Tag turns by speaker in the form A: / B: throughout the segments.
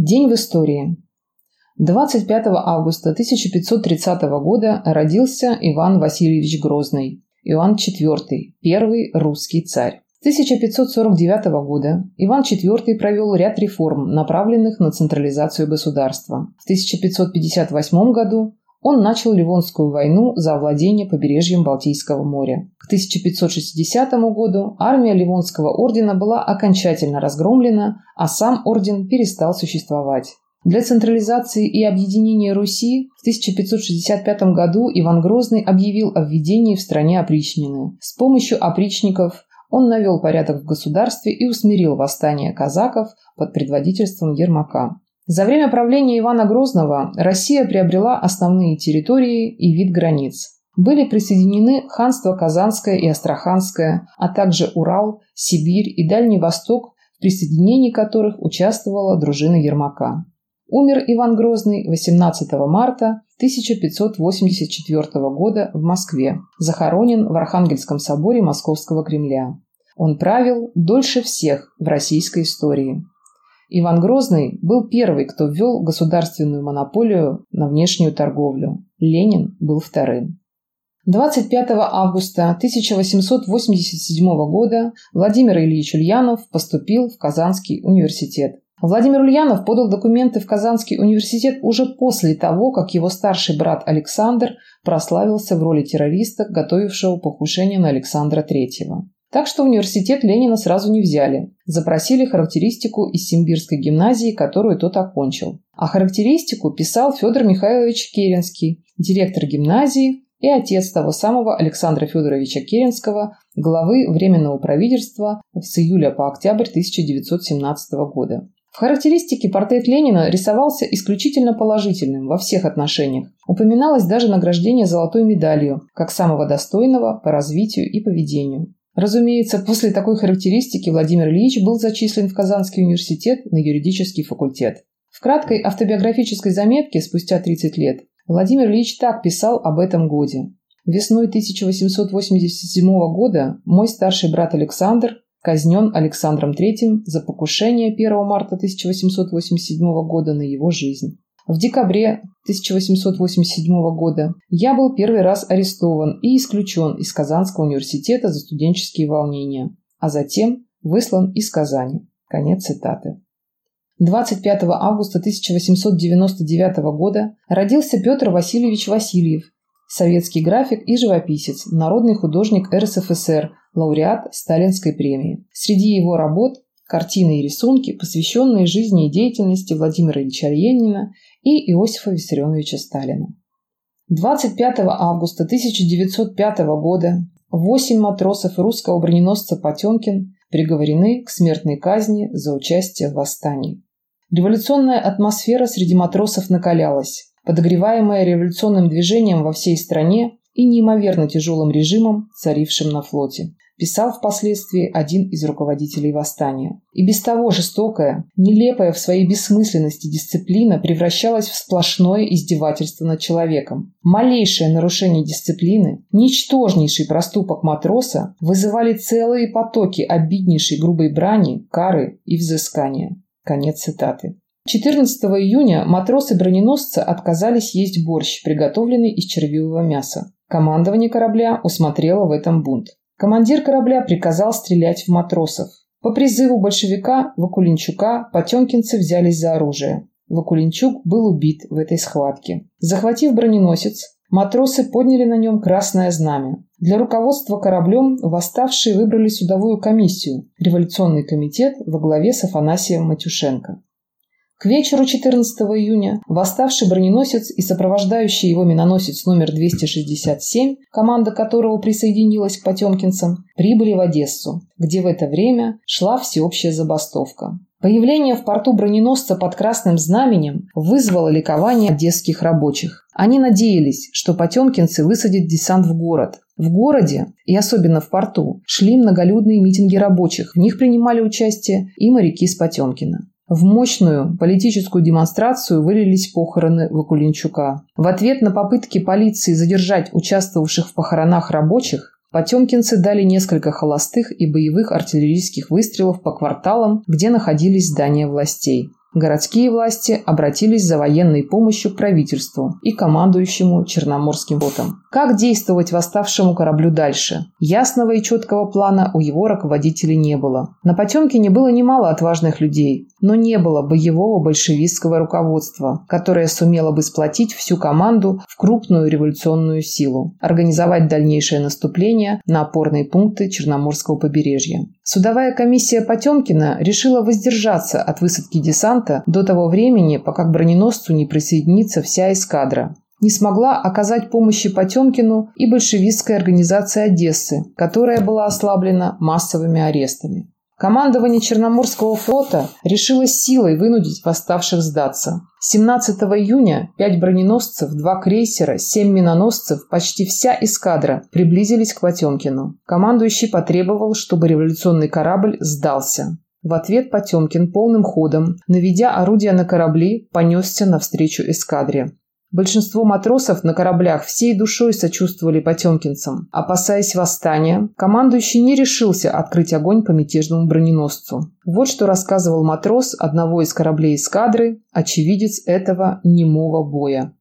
A: День в истории. 25 августа 1530 года родился Иван Васильевич Грозный, Иоанн IV, первый русский царь. С 1549 года Иван IV провел ряд реформ, направленных на централизацию государства. В 1558 году он начал Ливонскую войну за овладение побережьем Балтийского моря. К 1560 году армия Ливонского ордена была окончательно разгромлена, а сам орден перестал существовать. Для централизации и объединения Руси в 1565 году Иван Грозный объявил о введении в стране опричнины. С помощью опричников он навел порядок в государстве и усмирил восстание казаков под предводительством Ермака. За время правления Ивана Грозного Россия приобрела основные территории и вид границ. Были присоединены ханство Казанское и Астраханское, а также Урал, Сибирь и Дальний Восток, в присоединении которых участвовала дружина Ермака. Умер Иван Грозный 18 марта 1584 года в Москве, захоронен в Архангельском соборе Московского Кремля. Он правил дольше всех в российской истории. Иван Грозный был первый, кто ввел государственную монополию на внешнюю торговлю. Ленин был вторым. 25 августа 1887 года Владимир Ильич Ульянов поступил в Казанский университет. Владимир Ульянов подал документы в Казанский университет уже после того, как его старший брат Александр прославился в роли террориста, готовившего покушение на Александра III. Так что университет Ленина сразу не взяли. Запросили характеристику из Симбирской гимназии, которую тот окончил. А характеристику писал Федор Михайлович Керенский, директор гимназии и отец того самого Александра Федоровича Керенского, главы Временного правительства с июля по октябрь 1917 года. В характеристике портрет Ленина рисовался исключительно положительным во всех отношениях. Упоминалось даже награждение золотой медалью, как самого достойного по развитию и поведению. Разумеется, после такой характеристики Владимир Ильич был зачислен в Казанский университет на юридический факультет. В краткой автобиографической заметке спустя 30 лет Владимир Ильич так писал об этом годе. Весной 1887 года мой старший брат Александр казнен Александром III за покушение 1 марта 1887 года на его жизнь. В декабре 1887 года я был первый раз арестован и исключен из Казанского университета за студенческие волнения, а затем выслан из Казани. Конец цитаты. 25 августа 1899 года родился Петр Васильевич Васильев, советский график и живописец, народный художник РСФСР, лауреат Сталинской премии. Среди его работ картины и рисунки, посвященные жизни и деятельности Владимира Ильича Ленина и Иосифа Виссарионовича Сталина. 25 августа 1905 года восемь матросов русского броненосца «Потемкин» приговорены к смертной казни за участие в восстании. Революционная атмосфера среди матросов накалялась, подогреваемая революционным движением во всей стране и неимоверно тяжелым режимом, царившим на флоте писал впоследствии один из руководителей восстания. И без того жестокая, нелепая в своей бессмысленности дисциплина превращалась в сплошное издевательство над человеком. Малейшее нарушение дисциплины, ничтожнейший проступок матроса вызывали целые потоки обиднейшей грубой брани, кары и взыскания. Конец цитаты. 14 июня матросы-броненосца отказались есть борщ, приготовленный из червивого мяса. Командование корабля усмотрело в этом бунт. Командир корабля приказал стрелять в матросов. По призыву большевика Вакулинчука потемкинцы взялись за оружие. Вакулинчук был убит в этой схватке. Захватив броненосец, матросы подняли на нем красное знамя. Для руководства кораблем восставшие выбрали судовую комиссию – революционный комитет во главе с Афанасием Матюшенко. К вечеру 14 июня восставший броненосец и сопровождающий его миноносец номер 267, команда которого присоединилась к потемкинцам, прибыли в Одессу, где в это время шла всеобщая забастовка. Появление в порту броненосца под красным знаменем вызвало ликование одесских рабочих. Они надеялись, что потемкинцы высадят десант в город. В городе, и особенно в порту, шли многолюдные митинги рабочих. В них принимали участие и моряки с Потемкина. В мощную политическую демонстрацию вылились похороны Вакулинчука. В ответ на попытки полиции задержать участвовавших в похоронах рабочих, Потемкинцы дали несколько холостых и боевых артиллерийских выстрелов по кварталам, где находились здания властей. Городские власти обратились за военной помощью к правительству и командующему Черноморским флотом. Как действовать восставшему кораблю дальше? Ясного и четкого плана у его руководителей не было. На Потемкине было немало отважных людей, но не было боевого большевистского руководства, которое сумело бы сплотить всю команду в крупную революционную силу, организовать дальнейшее наступление на опорные пункты Черноморского побережья. Судовая комиссия Потемкина решила воздержаться от высадки десанта до того времени, пока к броненосцу не присоединится вся эскадра. Не смогла оказать помощи Потемкину и большевистская организация Одессы, которая была ослаблена массовыми арестами. Командование Черноморского флота решило силой вынудить восставших сдаться. 17 июня пять броненосцев, два крейсера, семь миноносцев, почти вся эскадра приблизились к Потемкину. Командующий потребовал, чтобы революционный корабль сдался. В ответ Потемкин полным ходом, наведя орудия на корабли, понесся навстречу эскадре. Большинство матросов на кораблях всей душой сочувствовали потемкинцам. Опасаясь восстания, командующий не решился открыть огонь по мятежному броненосцу. Вот что рассказывал матрос одного из кораблей эскадры, очевидец этого немого боя.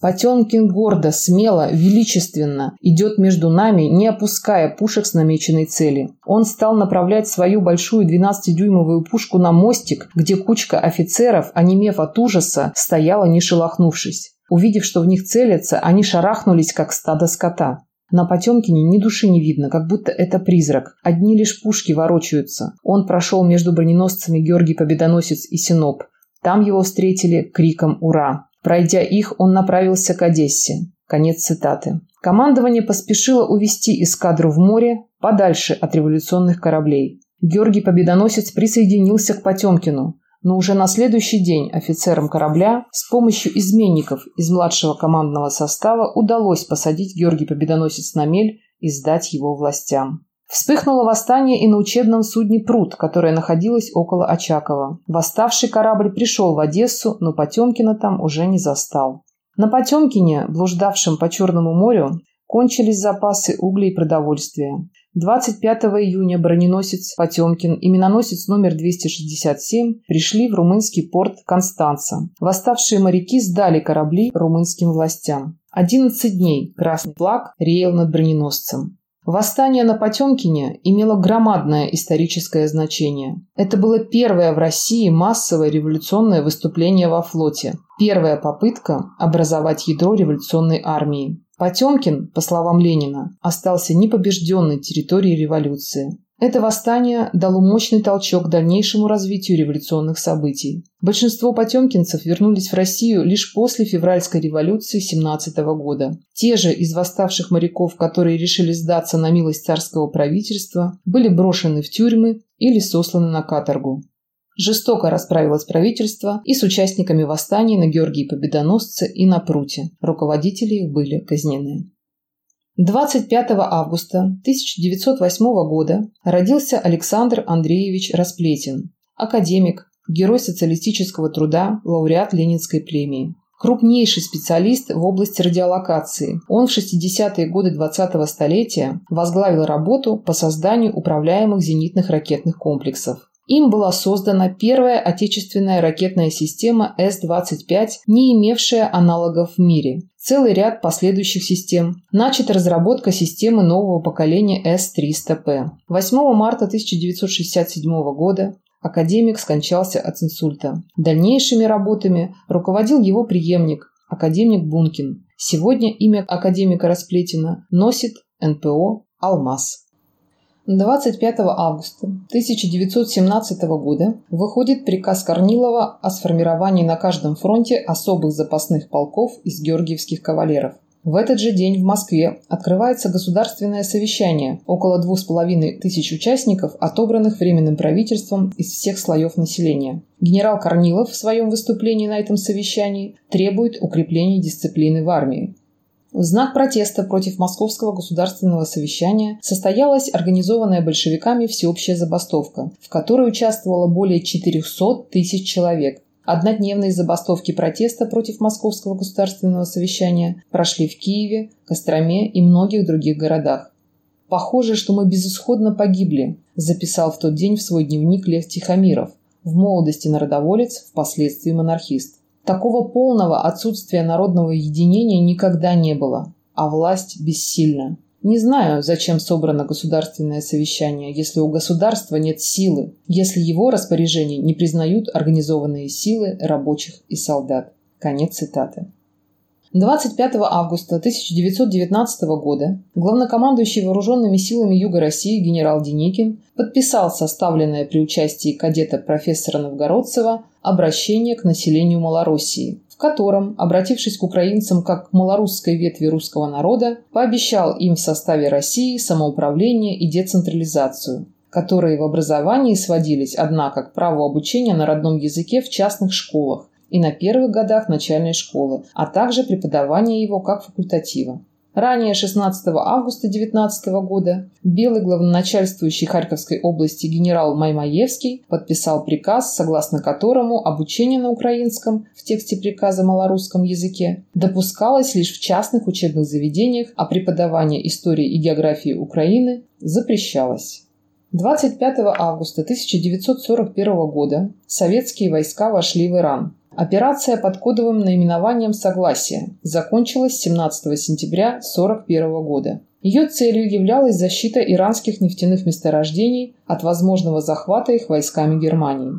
A: Потемкин гордо, смело, величественно идет между нами, не опуская пушек с намеченной цели. Он стал направлять свою большую 12-дюймовую пушку на мостик, где кучка офицеров, онемев от ужаса, стояла не шелохнувшись. Увидев, что в них целятся, они шарахнулись, как стадо скота. На Потемкине ни души не видно, как будто это призрак. Одни лишь пушки ворочаются. Он прошел между броненосцами Георгий Победоносец и Синоп. Там его встретили криком «Ура!». Пройдя их, он направился к Одессе. Конец цитаты. Командование поспешило увести эскадру в море подальше от революционных кораблей. Георгий Победоносец присоединился к Потемкину но уже на следующий день офицерам корабля с помощью изменников из младшего командного состава удалось посадить Георгий Победоносец на мель и сдать его властям. Вспыхнуло восстание и на учебном судне «Пруд», которое находилось около Очакова. Восставший корабль пришел в Одессу, но Потемкина там уже не застал. На Потемкине, блуждавшем по Черному морю, кончились запасы угля и продовольствия. 25 июня броненосец Потемкин и миноносец номер 267 пришли в румынский порт Констанца. Восставшие моряки сдали корабли румынским властям. 11 дней красный флаг реял над броненосцем. Восстание на Потемкине имело громадное историческое значение. Это было первое в России массовое революционное выступление во флоте, первая попытка образовать ядро революционной армии. Потемкин, по словам Ленина, остался непобежденной территорией революции. Это восстание дало мощный толчок дальнейшему развитию революционных событий. Большинство потемкинцев вернулись в Россию лишь после февральской революции 17 года. Те же из восставших моряков, которые решили сдаться на милость царского правительства, были брошены в тюрьмы или сосланы на каторгу жестоко расправилось правительство и с участниками восстаний на Георгии Победоносце и на Пруте. Руководители их были казнены. 25 августа 1908 года родился Александр Андреевич Расплетин, академик, герой социалистического труда, лауреат Ленинской премии. Крупнейший специалист в области радиолокации. Он в 60-е годы 20-го столетия возглавил работу по созданию управляемых зенитных ракетных комплексов. Им была создана первая отечественная ракетная система С-25, не имевшая аналогов в мире. Целый ряд последующих систем. Начата разработка системы нового поколения С-300П. 8 марта 1967 года академик скончался от инсульта. Дальнейшими работами руководил его преемник, академик Бункин. Сегодня имя академика Расплетина носит НПО «Алмаз». 25 августа 1917 года выходит приказ Корнилова о сформировании на каждом фронте особых запасных полков из георгиевских кавалеров. В этот же день в Москве открывается государственное совещание, около двух с половиной тысяч участников, отобранных Временным правительством из всех слоев населения. Генерал Корнилов в своем выступлении на этом совещании требует укрепления дисциплины в армии. В знак протеста против Московского государственного совещания состоялась организованная большевиками всеобщая забастовка, в которой участвовало более 400 тысяч человек. Однодневные забастовки протеста против Московского государственного совещания прошли в Киеве, Костроме и многих других городах. «Похоже, что мы безысходно погибли», записал в тот день в свой дневник Лев Тихомиров. в молодости народоволец, впоследствии монархист. Такого полного отсутствия народного единения никогда не было, а власть бессильна. Не знаю, зачем собрано государственное совещание, если у государства нет силы, если его распоряжения не признают организованные силы рабочих и солдат. Конец цитаты. 25 августа 1919 года главнокомандующий вооруженными силами Юга России генерал Деникин подписал составленное при участии кадета профессора Новгородцева обращение к населению Малороссии, котором, обратившись к украинцам как к малорусской ветви русского народа, пообещал им в составе России самоуправление и децентрализацию, которые в образовании сводились, однако, к праву обучения на родном языке в частных школах и на первых годах начальной школы, а также преподавание его как факультатива. Ранее, 16 августа 19 года, белый главоначальствующий Харьковской области генерал Маймаевский подписал приказ, согласно которому обучение на украинском в тексте приказа малорусском языке допускалось лишь в частных учебных заведениях, а преподавание истории и географии Украины запрещалось. 25 августа 1941 года советские войска вошли в Иран. Операция под кодовым наименованием «Согласие» закончилась 17 сентября 1941 года. Ее целью являлась защита иранских нефтяных месторождений от возможного захвата их войсками Германии.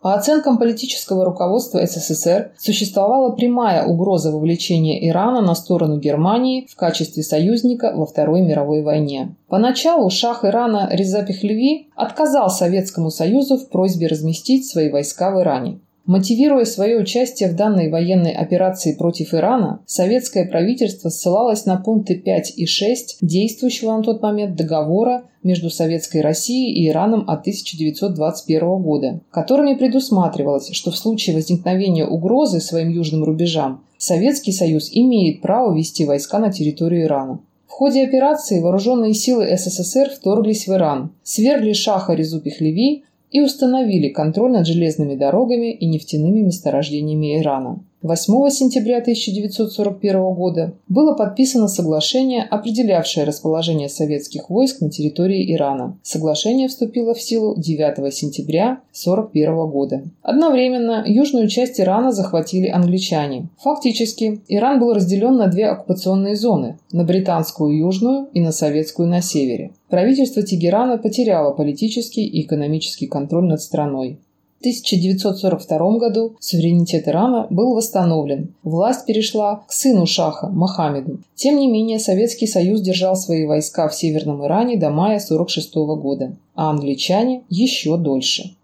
A: По оценкам политического руководства СССР, существовала прямая угроза вовлечения Ирана на сторону Германии в качестве союзника во Второй мировой войне. Поначалу шах Ирана Реза Пехлеви отказал Советскому Союзу в просьбе разместить свои войска в Иране. Мотивируя свое участие в данной военной операции против Ирана, советское правительство ссылалось на пункты 5 и 6 действующего на тот момент договора между Советской Россией и Ираном от 1921 года, которыми предусматривалось, что в случае возникновения угрозы своим южным рубежам Советский Союз имеет право вести войска на территорию Ирана. В ходе операции вооруженные силы СССР вторглись в Иран, свергли шаха Резу Пехлеви, и установили контроль над железными дорогами и нефтяными месторождениями Ирана. 8 сентября 1941 года было подписано соглашение, определявшее расположение советских войск на территории Ирана. Соглашение вступило в силу 9 сентября 1941 года. Одновременно южную часть Ирана захватили англичане. Фактически, Иран был разделен на две оккупационные зоны – на британскую южную и на советскую на севере. Правительство Тегерана потеряло политический и экономический контроль над страной. 1942 году суверенитет Ирана был восстановлен. Власть перешла к сыну шаха Мохаммеду. Тем не менее, Советский Союз держал свои войска в Северном Иране до мая 1946 года, а англичане еще дольше.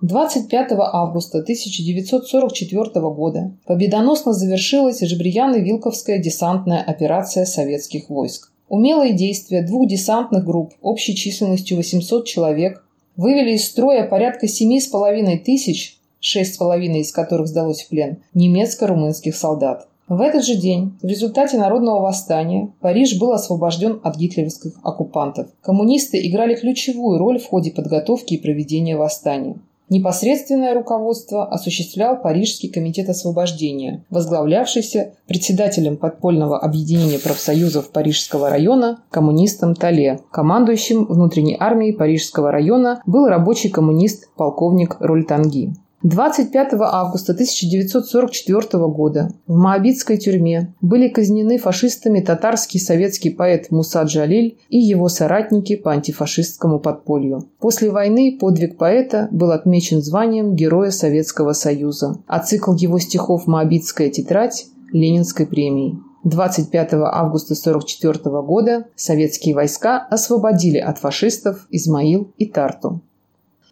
A: 25 августа 1944 года победоносно завершилась Жебрияно-Вилковская десантная операция советских войск. Умелые действия двух десантных групп общей численностью 800 человек вывели из строя порядка семи с половиной тысяч, шесть с половиной из которых сдалось в плен, немецко-румынских солдат. В этот же день, в результате народного восстания, Париж был освобожден от гитлеровских оккупантов. Коммунисты играли ключевую роль в ходе подготовки и проведения восстания. Непосредственное руководство осуществлял Парижский комитет освобождения, возглавлявшийся председателем подпольного объединения профсоюзов Парижского района коммунистом Тале. Командующим внутренней армией Парижского района был рабочий коммунист полковник Рольтанги. 25 августа 1944 года в Моабитской тюрьме были казнены фашистами татарский советский поэт Муса Джалиль и его соратники по антифашистскому подполью. После войны подвиг поэта был отмечен званием Героя Советского Союза, а цикл его стихов «Моабитская тетрадь» – Ленинской премией. 25 августа 1944 года советские войска освободили от фашистов Измаил и Тарту.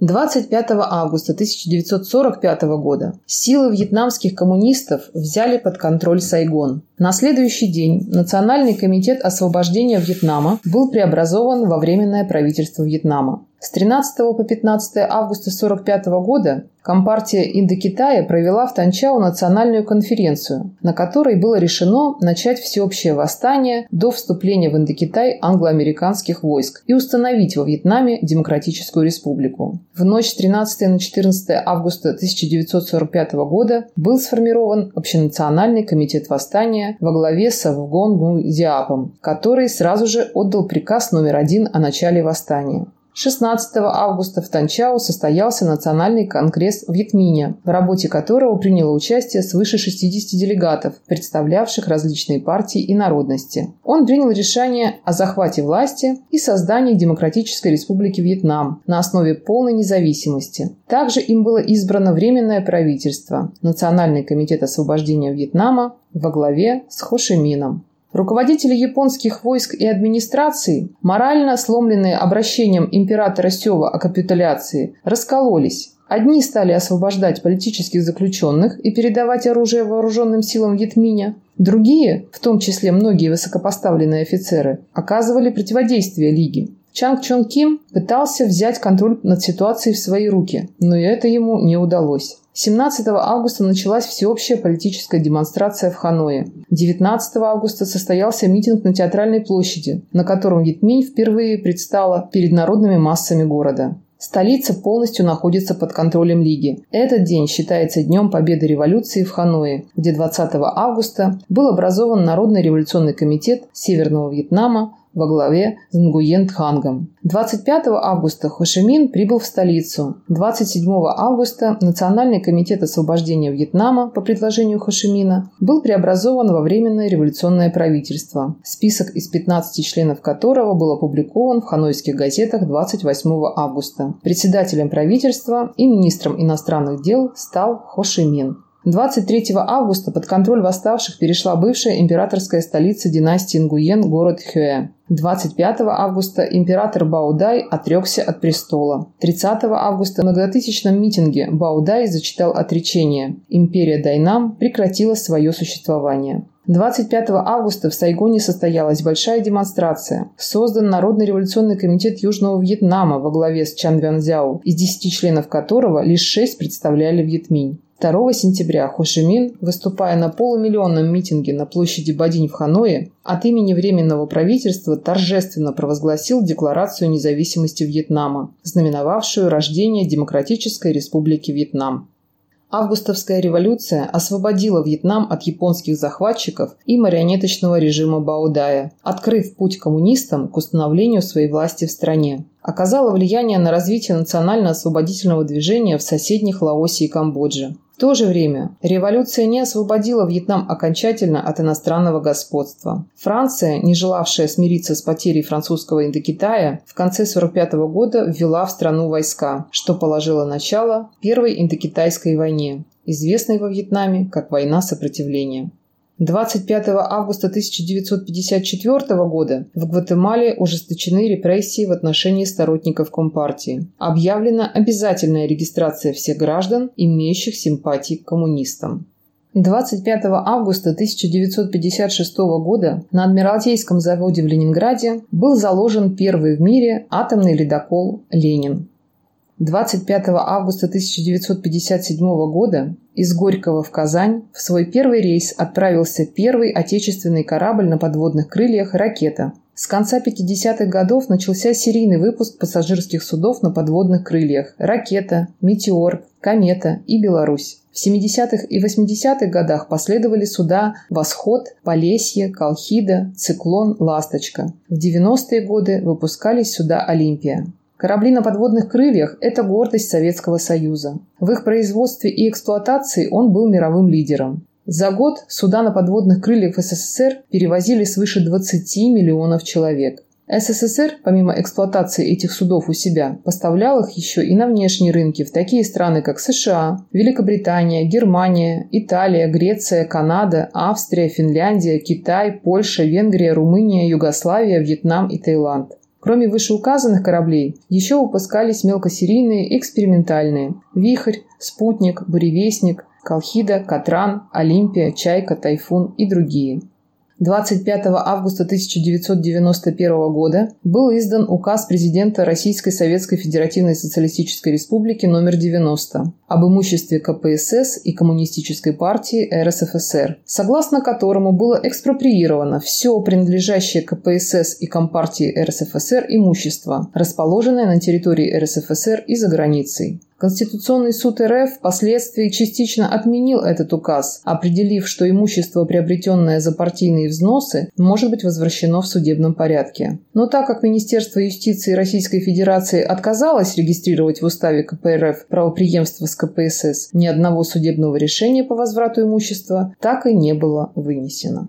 A: 25 августа 1945 года силы вьетнамских коммунистов взяли под контроль Сайгон. На следующий день Национальный комитет освобождения Вьетнама был преобразован во Временное правительство Вьетнама. С 13 по 15 августа 1945 года Компартия Индокитая провела в Танчау национальную конференцию, на которой было решено начать всеобщее восстание до вступления в Индокитай англо-американских войск и установить во Вьетнаме Демократическую республику. В ночь с 13 на 14 августа 1945 года был сформирован Общенациональный комитет восстания во главе с Авгон Гу который сразу же отдал приказ номер один о начале восстания. 16 августа в Танчао состоялся Национальный конгресс в Вьетмине, в работе которого приняло участие свыше 60 делегатов, представлявших различные партии и народности. Он принял решение о захвате власти и создании Демократической Республики Вьетнам на основе полной независимости. Также им было избрано Временное правительство, Национальный комитет освобождения Вьетнама во главе с Хошимином. Руководители японских войск и администрации, морально сломленные обращением императора Сева о капитуляции, раскололись. Одни стали освобождать политических заключенных и передавать оружие вооруженным силам Вьетминя. Другие, в том числе многие высокопоставленные офицеры, оказывали противодействие Лиге. Чанг Чон Ким пытался взять контроль над ситуацией в свои руки, но и это ему не удалось. 17 августа началась всеобщая политическая демонстрация в Ханое. 19 августа состоялся митинг на Театральной площади, на котором Витминь впервые предстала перед народными массами города. Столица полностью находится под контролем Лиги. Этот день считается Днем Победы революции в Ханое, где 20 августа был образован Народный революционный комитет Северного Вьетнама во главе с Нгуен Тхангом. 25 августа Хошимин прибыл в столицу. 27 августа Национальный комитет освобождения Вьетнама по предложению Хошимина был преобразован во Временное революционное правительство, список из 15 членов которого был опубликован в ханойских газетах 28 августа. Председателем правительства и министром иностранных дел стал Хошимин. 23 августа под контроль восставших перешла бывшая императорская столица династии Нгуен, город Хюэ. 25 августа император Баудай отрекся от престола. 30 августа в многотысячном митинге Баудай зачитал отречение. Империя Дайнам прекратила свое существование. 25 августа в Сайгоне состоялась большая демонстрация. Создан Народный революционный комитет Южного Вьетнама во главе с Чан Вянзяо, из 10 членов которого лишь 6 представляли Вьетминь. 2 сентября Хошимин, выступая на полумиллионном митинге на площади Бадинь в Ханое, от имени Временного правительства торжественно провозгласил Декларацию независимости Вьетнама, знаменовавшую рождение Демократической Республики Вьетнам. Августовская революция освободила Вьетнам от японских захватчиков и марионеточного режима Баудая, открыв путь коммунистам к установлению своей власти в стране. Оказала влияние на развитие национально-освободительного движения в соседних Лаосе и Камбодже. В то же время революция не освободила Вьетнам окончательно от иностранного господства. Франция, не желавшая смириться с потерей французского Индокитая, в конце 1945 года ввела в страну войска, что положило начало Первой Индокитайской войне, известной во Вьетнаме как «Война сопротивления». 25 августа 1954 года в Гватемале ужесточены репрессии в отношении сторонников Компартии. Объявлена обязательная регистрация всех граждан, имеющих симпатии к коммунистам. 25 августа 1956 года на Адмиралтейском заводе в Ленинграде был заложен первый в мире атомный ледокол «Ленин». 25 августа 1957 года из Горького в Казань в свой первый рейс отправился первый отечественный корабль на подводных крыльях «Ракета». С конца 50-х годов начался серийный выпуск пассажирских судов на подводных крыльях «Ракета», «Метеор», «Комета» и «Беларусь». В 70-х и 80-х годах последовали суда «Восход», «Полесье», «Колхида», «Циклон», «Ласточка». В 90-е годы выпускались суда «Олимпия». Корабли на подводных крыльях – это гордость Советского Союза. В их производстве и эксплуатации он был мировым лидером. За год суда на подводных крыльях в СССР перевозили свыше 20 миллионов человек. СССР, помимо эксплуатации этих судов у себя, поставлял их еще и на внешние рынки в такие страны, как США, Великобритания, Германия, Италия, Греция, Канада, Австрия, Финляндия, Китай, Польша, Венгрия, Румыния, Югославия, Вьетнам и Таиланд. Кроме вышеуказанных кораблей, еще выпускались мелкосерийные экспериментальные. «Вихрь», «Спутник», «Буревестник», «Колхида», «Катран», «Олимпия», «Чайка», «Тайфун» и другие – 25 августа 1991 года был издан указ президента Российской Советской Федеративной Социалистической Республики номер 90 об имуществе КПСС и Коммунистической партии РСФСР, согласно которому было экспроприировано все принадлежащее КПСС и Компартии РСФСР имущество, расположенное на территории РСФСР и за границей. Конституционный суд РФ впоследствии частично отменил этот указ, определив, что имущество, приобретенное за партийные взносы, может быть возвращено в судебном порядке. Но так как Министерство юстиции Российской Федерации отказалось регистрировать в уставе КПРФ правоприемство с КПСС, ни одного судебного решения по возврату имущества так и не было вынесено.